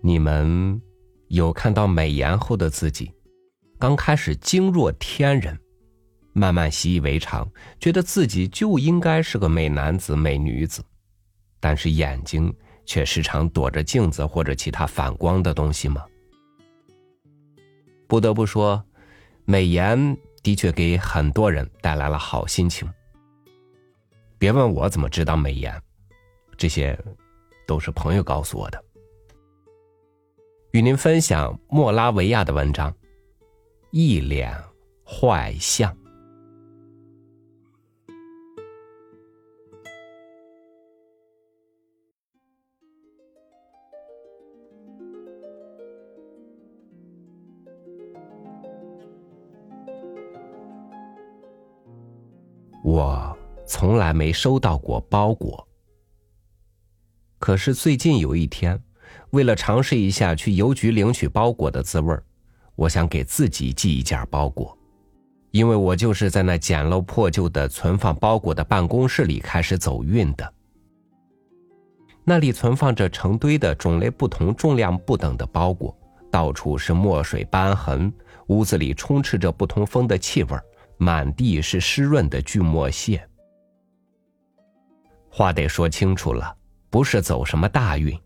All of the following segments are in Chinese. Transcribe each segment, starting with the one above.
你们有看到美颜后的自己？刚开始惊若天人，慢慢习以为常，觉得自己就应该是个美男子、美女子，但是眼睛却时常躲着镜子或者其他反光的东西吗？不得不说，美颜的确给很多人带来了好心情。别问我怎么知道美颜，这些都是朋友告诉我的。与您分享莫拉维亚的文章。一脸坏相。我从来没收到过包裹，可是最近有一天，为了尝试一下去邮局领取包裹的滋味儿。我想给自己寄一件包裹，因为我就是在那简陋破旧的存放包裹的办公室里开始走运的。那里存放着成堆的种类不同、重量不等的包裹，到处是墨水斑痕，屋子里充斥着不通风的气味，满地是湿润的锯末屑。话得说清楚了，不是走什么大运，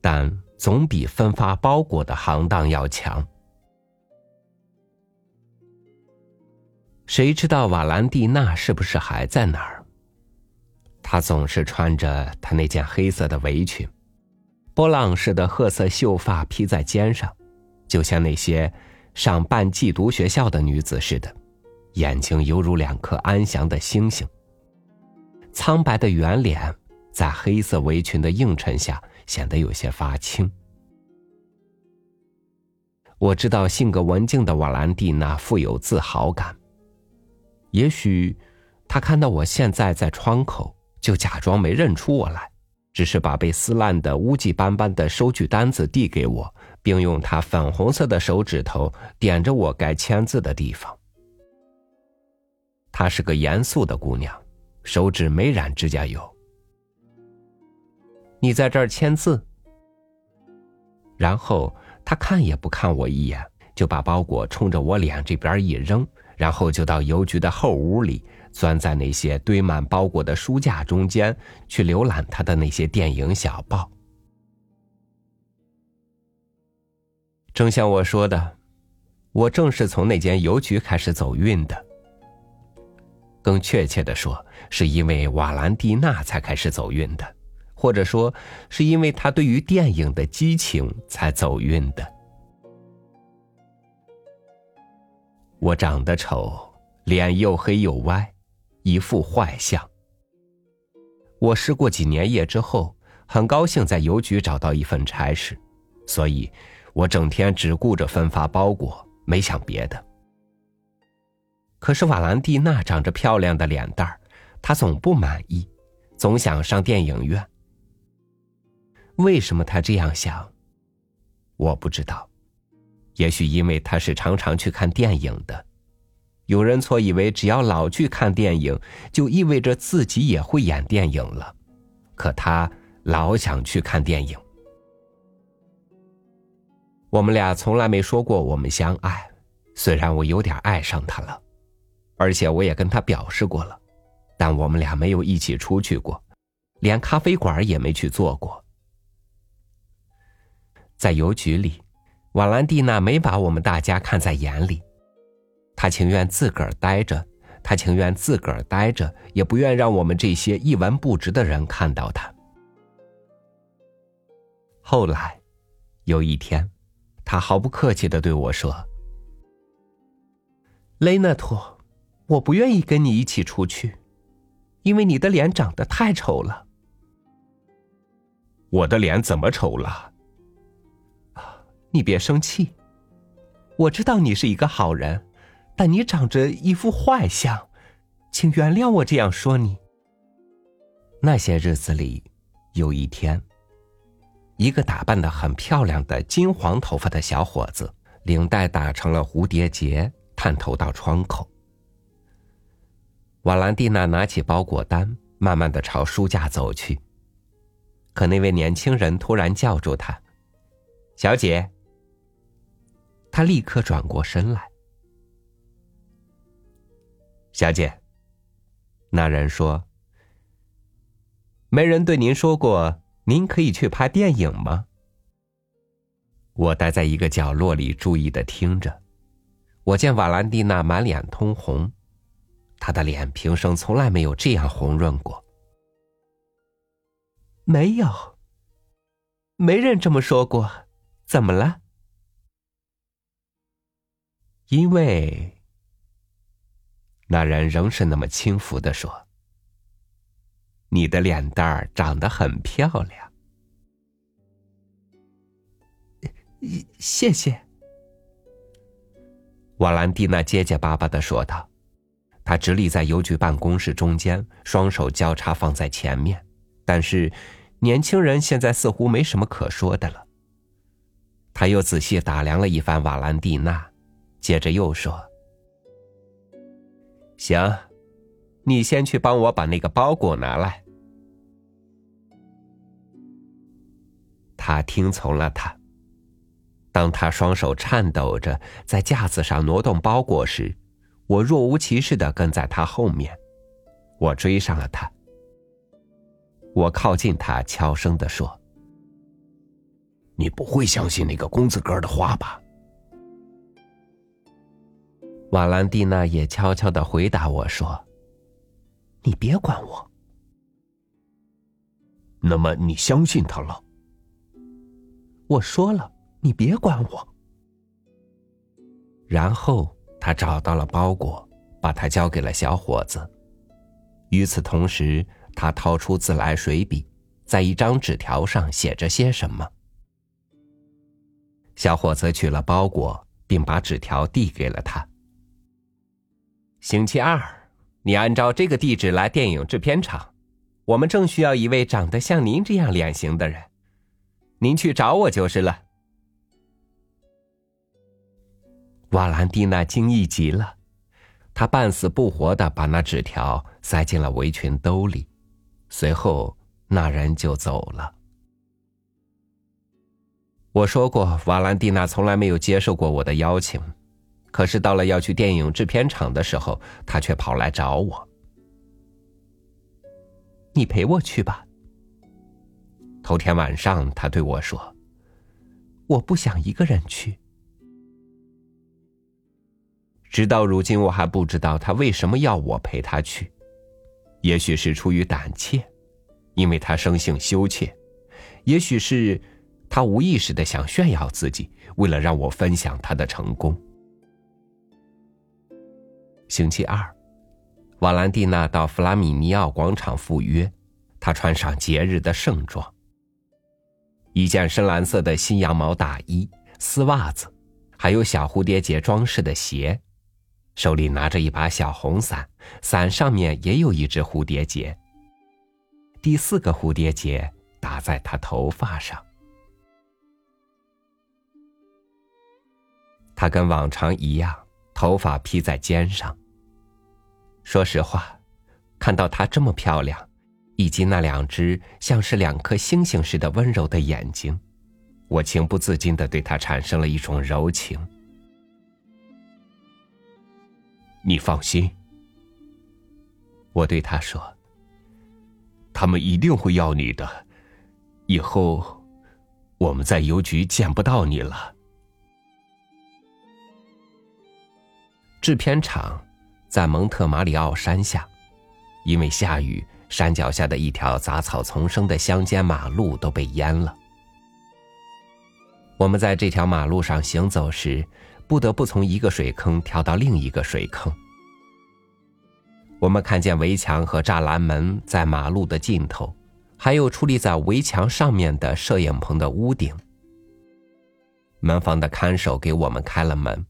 但总比分发包裹的行当要强。谁知道瓦兰蒂娜是不是还在那儿？她总是穿着她那件黑色的围裙，波浪式的褐色秀发披在肩上，就像那些上半寄读学校的女子似的，眼睛犹如两颗安详的星星。苍白的圆脸在黑色围裙的映衬下显得有些发青。我知道性格文静的瓦兰蒂娜富有自豪感。也许，他看到我现在在窗口，就假装没认出我来，只是把被撕烂的污迹斑斑的收据单子递给我，并用他粉红色的手指头点着我该签字的地方。她是个严肃的姑娘，手指没染指甲油。你在这儿签字。然后他看也不看我一眼，就把包裹冲着我脸这边一扔。然后就到邮局的后屋里，钻在那些堆满包裹的书架中间，去浏览他的那些电影小报。正像我说的，我正是从那间邮局开始走运的。更确切的说，是因为瓦兰蒂娜才开始走运的，或者说，是因为他对于电影的激情才走运的。我长得丑，脸又黑又歪，一副坏相。我试过几年业之后，很高兴在邮局找到一份差事，所以我整天只顾着分发包裹，没想别的。可是瓦兰蒂娜长着漂亮的脸蛋儿，她总不满意，总想上电影院。为什么他这样想？我不知道。也许因为他是常常去看电影的，有人错以为只要老去看电影，就意味着自己也会演电影了。可他老想去看电影。我们俩从来没说过我们相爱，虽然我有点爱上他了，而且我也跟他表示过了，但我们俩没有一起出去过，连咖啡馆也没去坐过，在邮局里。瓦兰蒂娜没把我们大家看在眼里，她情愿自个儿待着，她情愿自个儿待着，也不愿让我们这些一文不值的人看到她。后来，有一天，她毫不客气的对我说：“雷纳托，我不愿意跟你一起出去，因为你的脸长得太丑了。”我的脸怎么丑了？你别生气，我知道你是一个好人，但你长着一副坏相，请原谅我这样说你。那些日子里，有一天，一个打扮的很漂亮的金黄头发的小伙子，领带打成了蝴蝶结，探头到窗口。瓦兰蒂娜拿起包裹单，慢慢的朝书架走去，可那位年轻人突然叫住他：“小姐。”他立刻转过身来。小姐，那人说：“没人对您说过，您可以去拍电影吗？”我待在一个角落里，注意的听着。我见瓦兰蒂娜满脸通红，她的脸平生从来没有这样红润过。没有，没人这么说过。怎么了？因为那人仍是那么轻浮的说：“你的脸蛋儿长得很漂亮。”谢谢。瓦兰蒂娜结结巴巴的说道，她直立在邮局办公室中间，双手交叉放在前面。但是，年轻人现在似乎没什么可说的了。他又仔细打量了一番瓦兰蒂娜。接着又说：“行，你先去帮我把那个包裹拿来。”他听从了他。当他双手颤抖着在架子上挪动包裹时，我若无其事的跟在他后面。我追上了他。我靠近他，悄声的说：“你不会相信那个公子哥的话吧？”瓦兰蒂娜也悄悄的回答我说：“你别管我。”那么你相信他了？我说了，你别管我。然后他找到了包裹，把它交给了小伙子。与此同时，他掏出自来水笔，在一张纸条上写着些什么。小伙子取了包裹，并把纸条递给了他。星期二，你按照这个地址来电影制片厂。我们正需要一位长得像您这样脸型的人，您去找我就是了。瓦兰蒂娜惊异极了，她半死不活的把那纸条塞进了围裙兜里，随后那人就走了。我说过，瓦兰蒂娜从来没有接受过我的邀请。可是到了要去电影制片厂的时候，他却跑来找我。你陪我去吧。头天晚上，他对我说：“我不想一个人去。”直到如今，我还不知道他为什么要我陪他去。也许是出于胆怯，因为他生性羞怯；也许是他无意识的想炫耀自己，为了让我分享他的成功。星期二，瓦兰蒂娜到弗拉米尼奥广场赴约。她穿上节日的盛装，一件深蓝色的新羊毛大衣、丝袜子，还有小蝴蝶结装饰的鞋，手里拿着一把小红伞，伞上面也有一只蝴蝶结。第四个蝴蝶结打在她头发上。她跟往常一样，头发披在肩上。说实话，看到她这么漂亮，以及那两只像是两颗星星似的温柔的眼睛，我情不自禁的对她产生了一种柔情。你放心，我对她说：“他们一定会要你的，以后我们在邮局见不到你了。”制片厂。在蒙特马里奥山下，因为下雨，山脚下的一条杂草丛生的乡间马路都被淹了。我们在这条马路上行走时，不得不从一个水坑跳到另一个水坑。我们看见围墙和栅栏门在马路的尽头，还有矗立在围墙上面的摄影棚的屋顶。门房的看守给我们开了门，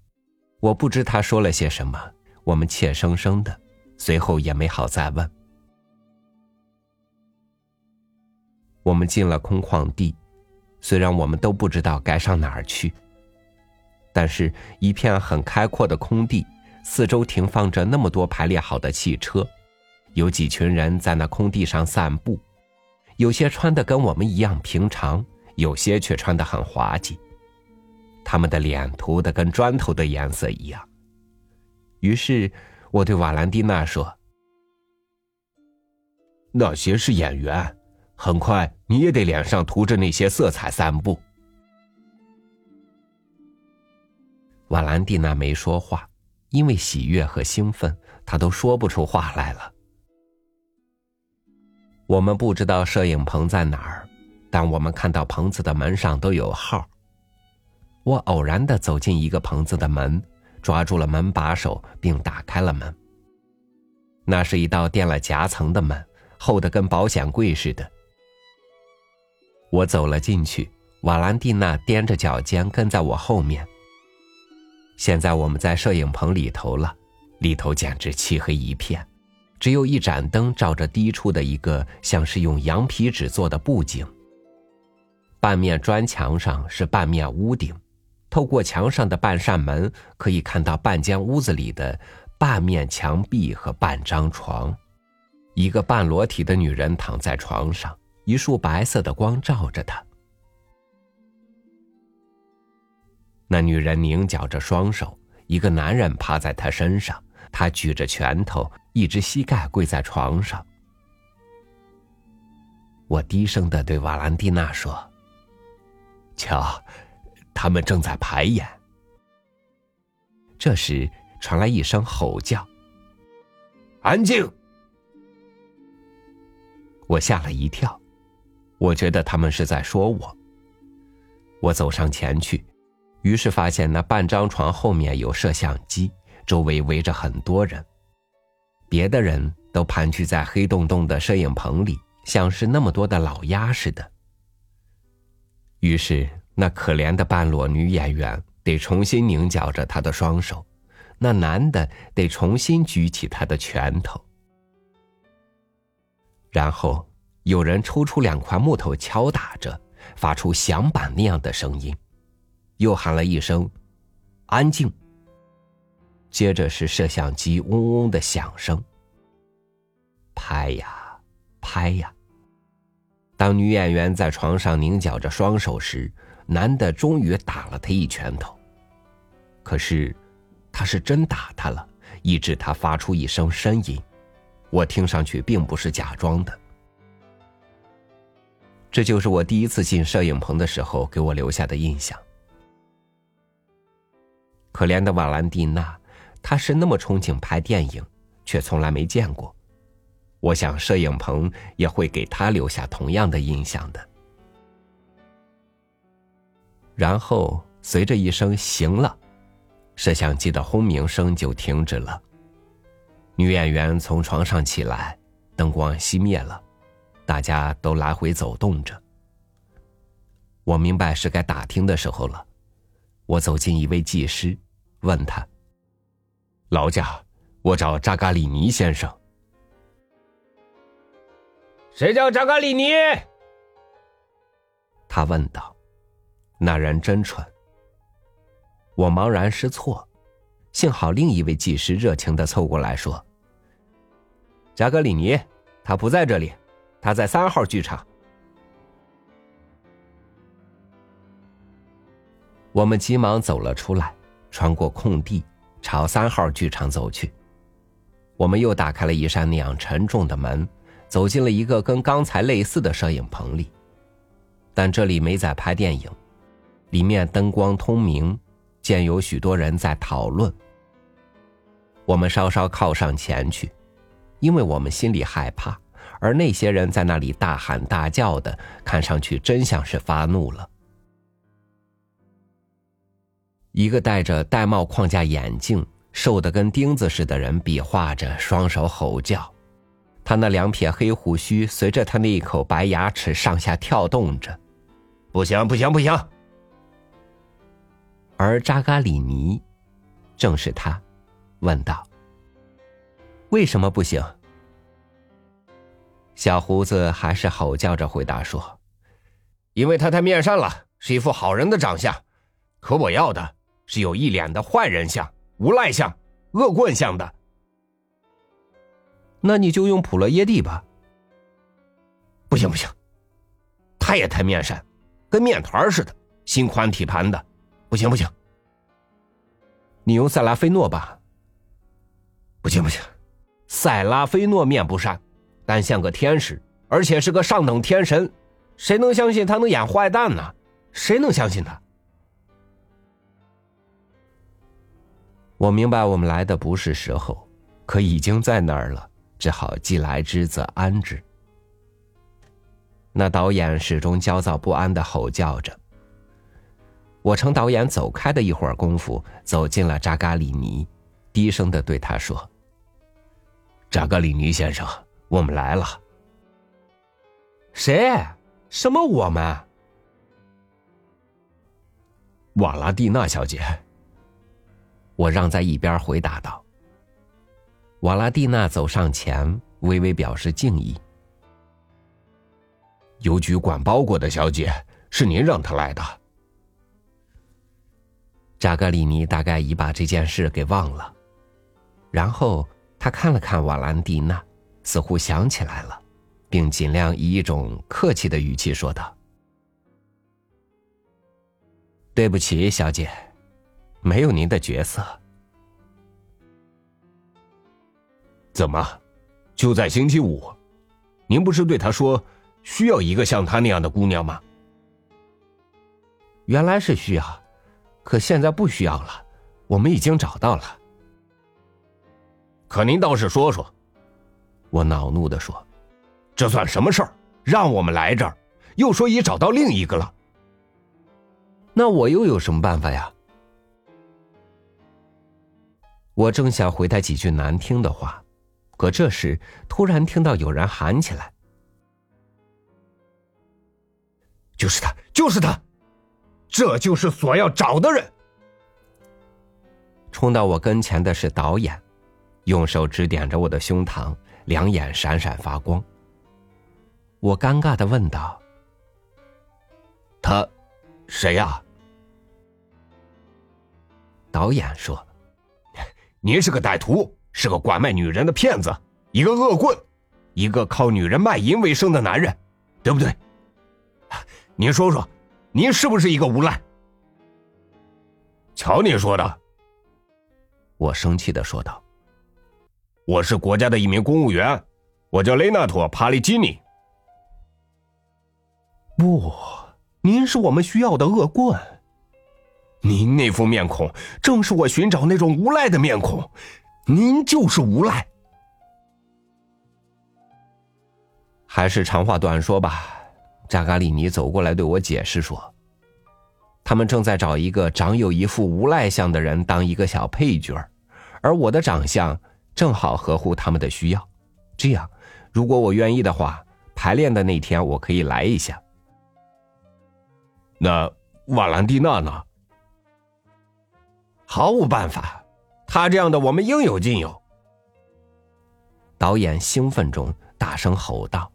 我不知他说了些什么。我们怯生生的，随后也没好再问。我们进了空旷地，虽然我们都不知道该上哪儿去，但是一片很开阔的空地，四周停放着那么多排列好的汽车，有几群人在那空地上散步，有些穿的跟我们一样平常，有些却穿的很滑稽。他们的脸涂的跟砖头的颜色一样。于是，我对瓦兰蒂娜说：“那些是演员，很快你也得脸上涂着那些色彩散步。”瓦兰蒂娜没说话，因为喜悦和兴奋，她都说不出话来了。我们不知道摄影棚在哪儿，但我们看到棚子的门上都有号。我偶然的走进一个棚子的门，抓住了门把手，并打开了门。那是一道垫了夹层的门，厚的跟保险柜似的。我走了进去，瓦兰蒂娜踮着脚尖跟在我后面。现在我们在摄影棚里头了，里头简直漆黑一片，只有一盏灯照着低处的一个像是用羊皮纸做的布景。半面砖墙上是半面屋顶，透过墙上的半扇门可以看到半间屋子里的半面墙壁和半张床，一个半裸体的女人躺在床上，一束白色的光照着她。那女人拧绞着双手，一个男人趴在她身上，他举着拳头，一只膝盖跪在床上。我低声的对瓦兰蒂娜说：“瞧，他们正在排演。”这时传来一声吼叫：“安静！”我吓了一跳，我觉得他们是在说我。我走上前去。于是发现那半张床后面有摄像机，周围围着很多人，别的人都盘踞在黑洞洞的摄影棚里，像是那么多的老鸭似的。于是那可怜的半裸女演员得重新拧绞着她的双手，那男的得重新举起他的拳头，然后有人抽出两块木头敲打着，发出响板那样的声音。又喊了一声：“安静。”接着是摄像机嗡嗡的响声。拍呀，拍呀。当女演员在床上拧绞着双手时，男的终于打了她一拳头。可是，他是真打她了，以致她发出一声呻吟。我听上去并不是假装的。这就是我第一次进摄影棚的时候给我留下的印象。可怜的瓦兰蒂娜，她是那么憧憬拍电影，却从来没见过。我想摄影棚也会给她留下同样的印象的。然后随着一声“行了”，摄像机的轰鸣声就停止了。女演员从床上起来，灯光熄灭了，大家都来回走动着。我明白是该打听的时候了。我走进一位技师，问他：“劳驾，我找扎嘎里尼先生。”“谁叫扎嘎里尼？”他问道。那人真蠢。我茫然失措，幸好另一位技师热情的凑过来说：“扎格里尼，他不在这里，他在三号剧场。”我们急忙走了出来，穿过空地，朝三号剧场走去。我们又打开了一扇那样沉重的门，走进了一个跟刚才类似的摄影棚里，但这里没在拍电影，里面灯光通明，见有许多人在讨论。我们稍稍靠上前去，因为我们心里害怕，而那些人在那里大喊大叫的，看上去真像是发怒了。一个戴着玳瑁框架眼镜、瘦得跟钉子似的人比划着，双手吼叫。他那两撇黑胡须随着他那一口白牙齿上下跳动着。不行，不行，不行！而扎嘎里尼，正是他，问道：“为什么不行？”小胡子还是吼叫着回答说：“因为他太面善了，是一副好人的长相，可我要的。”是有一脸的坏人相、无赖相、恶棍相的。那你就用普罗耶蒂吧。不行不行，他也太面善，跟面团似的，心宽体盘的，不行不行。你用塞拉菲诺吧。不行不行，塞拉菲诺面不善，但像个天使，而且是个上等天神，谁能相信他能演坏蛋呢？谁能相信他？我明白我们来的不是时候，可已经在那儿了，只好既来之则安之。那导演始终焦躁不安的吼叫着。我乘导演走开的一会儿功夫，走进了扎嘎里尼，低声的对他说：“扎嘎里尼先生，我们来了。”“谁？什么我们？”“瓦拉蒂娜小姐。”我让在一边回答道。瓦拉蒂娜走上前，微微表示敬意。邮局管包裹的小姐是您让她来的。扎格里尼大概已把这件事给忘了，然后他看了看瓦兰蒂娜，似乎想起来了，并尽量以一种客气的语气说道：“对不起，小姐，没有您的角色。怎么，就在星期五，您不是对他说需要一个像她那样的姑娘吗？原来是需要。”可现在不需要了，我们已经找到了。可您倒是说说，我恼怒的说：“这算什么事儿？让我们来这儿，又说已找到另一个了。那我又有什么办法呀？”我正想回他几句难听的话，可这时突然听到有人喊起来：“就是他，就是他！”这就是所要找的人。冲到我跟前的是导演，用手指点着我的胸膛，两眼闪闪发光。我尴尬的问道：“他，谁呀？”导演说：“ 您是个歹徒，是个拐卖女人的骗子，一个恶棍，一个靠女人卖淫为生的男人，对不对？您说说。”您是不是一个无赖？瞧你说的！我生气的说道：“我是国家的一名公务员，我叫雷纳托·帕利基尼。不，您是我们需要的恶棍。您那副面孔正是我寻找那种无赖的面孔，您就是无赖。还是长话短说吧。”扎嘎里尼走过来对我解释说：“他们正在找一个长有一副无赖相的人当一个小配角，而我的长相正好合乎他们的需要。这样，如果我愿意的话，排练的那天我可以来一下。”那瓦兰蒂娜呢？毫无办法，他这样的我们应有尽有。导演兴奋中大声吼道。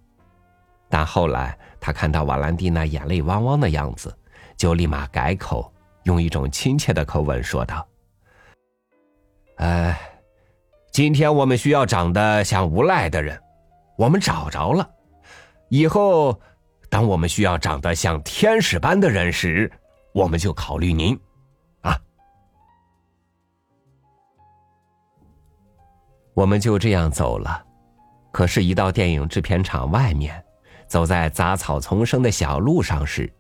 但后来，他看到瓦兰蒂娜眼泪汪汪的样子，就立马改口，用一种亲切的口吻说道：“哎，今天我们需要长得像无赖的人，我们找着了。以后，当我们需要长得像天使般的人时，我们就考虑您。”啊，我们就这样走了。可是，一到电影制片厂外面。走在杂草丛生的小路上时，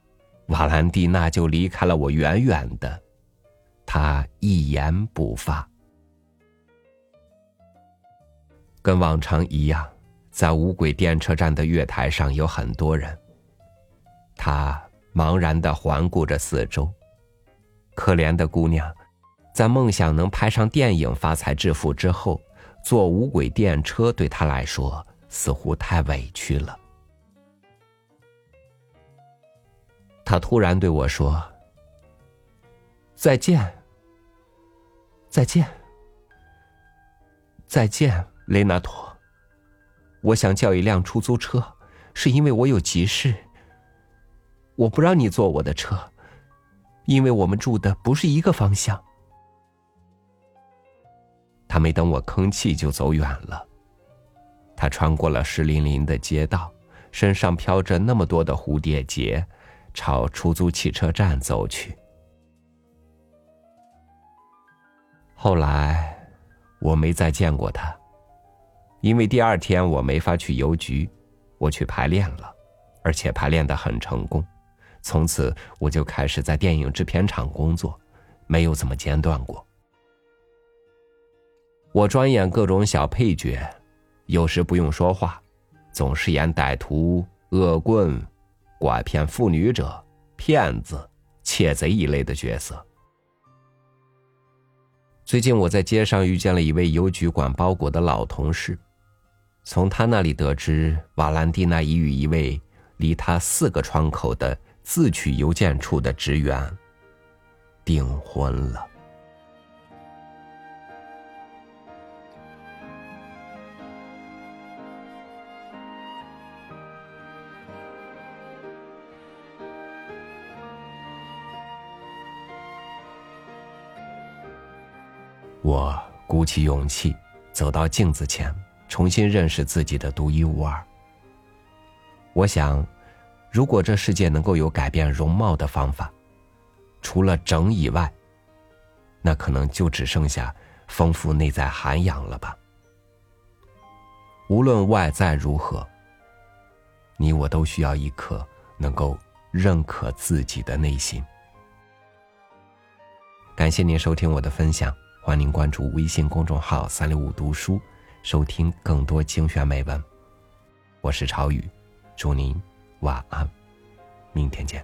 瓦兰蒂娜就离开了我远远的，她一言不发。跟往常一样，在无轨电车站的月台上有很多人。他茫然的环顾着四周，可怜的姑娘，在梦想能拍上电影发财致富之后，坐无轨电车对她来说似乎太委屈了。他突然对我说：“再见，再见，再见，雷纳托。我想叫一辆出租车，是因为我有急事。我不让你坐我的车，因为我们住的不是一个方向。”他没等我吭气就走远了。他穿过了湿淋淋的街道，身上飘着那么多的蝴蝶结，朝出租汽车站走去。后来，我没再见过他，因为第二天我没法去邮局，我去排练了，而且排练的很成功。从此，我就开始在电影制片厂工作，没有怎么间断过。我专演各种小配角，有时不用说话，总是演歹徒、恶棍、拐骗妇女者、骗子、窃贼一类的角色。最近我在街上遇见了一位邮局管包裹的老同事，从他那里得知，瓦兰蒂娜已与一位离他四个窗口的自取邮件处的职员订婚了。我鼓起勇气，走到镜子前，重新认识自己的独一无二。我想，如果这世界能够有改变容貌的方法，除了整以外，那可能就只剩下丰富内在涵养了吧。无论外在如何，你我都需要一颗能够认可自己的内心。感谢您收听我的分享。欢迎关注微信公众号“三六五读书”，收听更多精选美文。我是朝雨，祝您晚安，明天见。